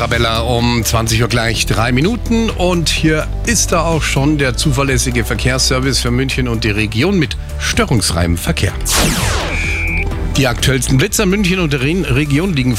Arabella um 20 Uhr gleich drei Minuten und hier ist da auch schon der zuverlässige Verkehrsservice für München und die Region mit störungsfreiem Verkehr. Die aktuellsten Blitzer München und der Region liegen vor.